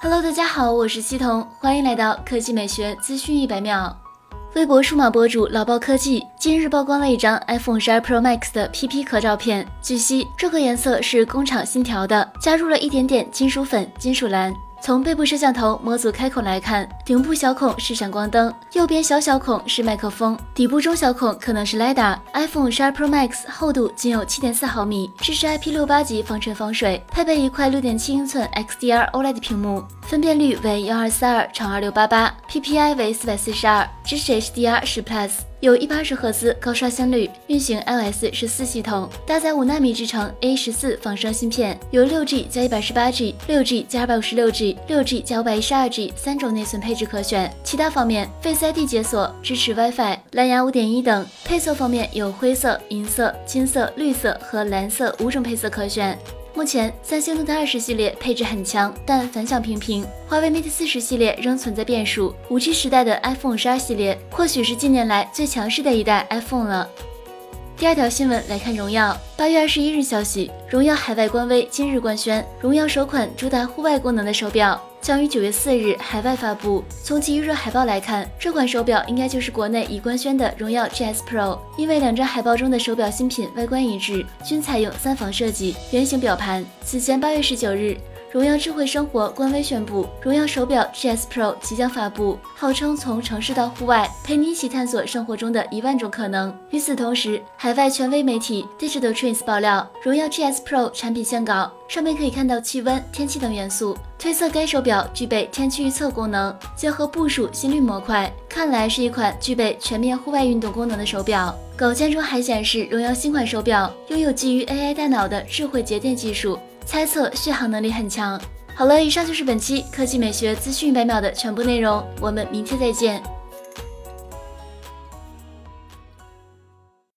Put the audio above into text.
Hello，大家好，我是西彤，欢迎来到科技美学资讯一百秒。微博数码博主老包科技今日曝光了一张 iPhone 12 Pro Max 的 PP 壳照片。据悉，这个颜色是工厂新调的，加入了一点点金属粉、金属蓝。从背部摄像头模组开孔来看，顶部小孔是闪光灯，右边小小孔是麦克风，底部中小孔可能是 LiDAR。iPhone 12 Pro Max 厚度仅有7.4毫米，支持 IP68 级防尘防水，配备一块6.7英寸 XDR OLED 屏幕，分辨率为1242乘 2688，PPI 为442，支持 HDR 10 Plus。有一百二十赫兹高刷新率，运行 iOS 十四系统，搭载五纳米制程 A 十四仿生芯片，有六 G 加一百十八 G、六 G 加二百五十六 G、六 G 加五百一十二 G 三种内存配置可选。其他方面，Face ID 解锁，支持 WiFi、蓝牙五点一等。配色方面有灰色、银色、金色、绿色和蓝色五种配色可选。目前，三星 Note 二十系列配置很强，但反响平平。华为 Mate 四十系列仍存在变数。5G 时代的 iPhone 十二系列，或许是近年来最强势的一代 iPhone 了。第二条新闻来看，荣耀八月二十一日消息，荣耀海外官微今日官宣，荣耀首款主打户外功能的手表将于九月四日海外发布。从其预热海报来看，这款手表应该就是国内已官宣的荣耀 GS Pro，因为两张海报中的手表新品外观一致，均采用三防设计，圆形表盘。此前八月十九日。荣耀智慧生活官微宣布，荣耀手表 GS Pro 即将发布，号称从城市到户外，陪你一起探索生活中的一万种可能。与此同时，海外权威媒体 Digital Trends 爆料，荣耀 GS Pro 产品线稿上面可以看到气温、天气等元素，推测该手表具备天气预测功能，结合步数心率模块，看来是一款具备全面户外运动功能的手表。稿件中还显示，荣耀新款手表拥有基于 AI 大脑的智慧节电技术。猜测续航能力很强。好了，以上就是本期科技美学资讯一百秒的全部内容，我们明天再见。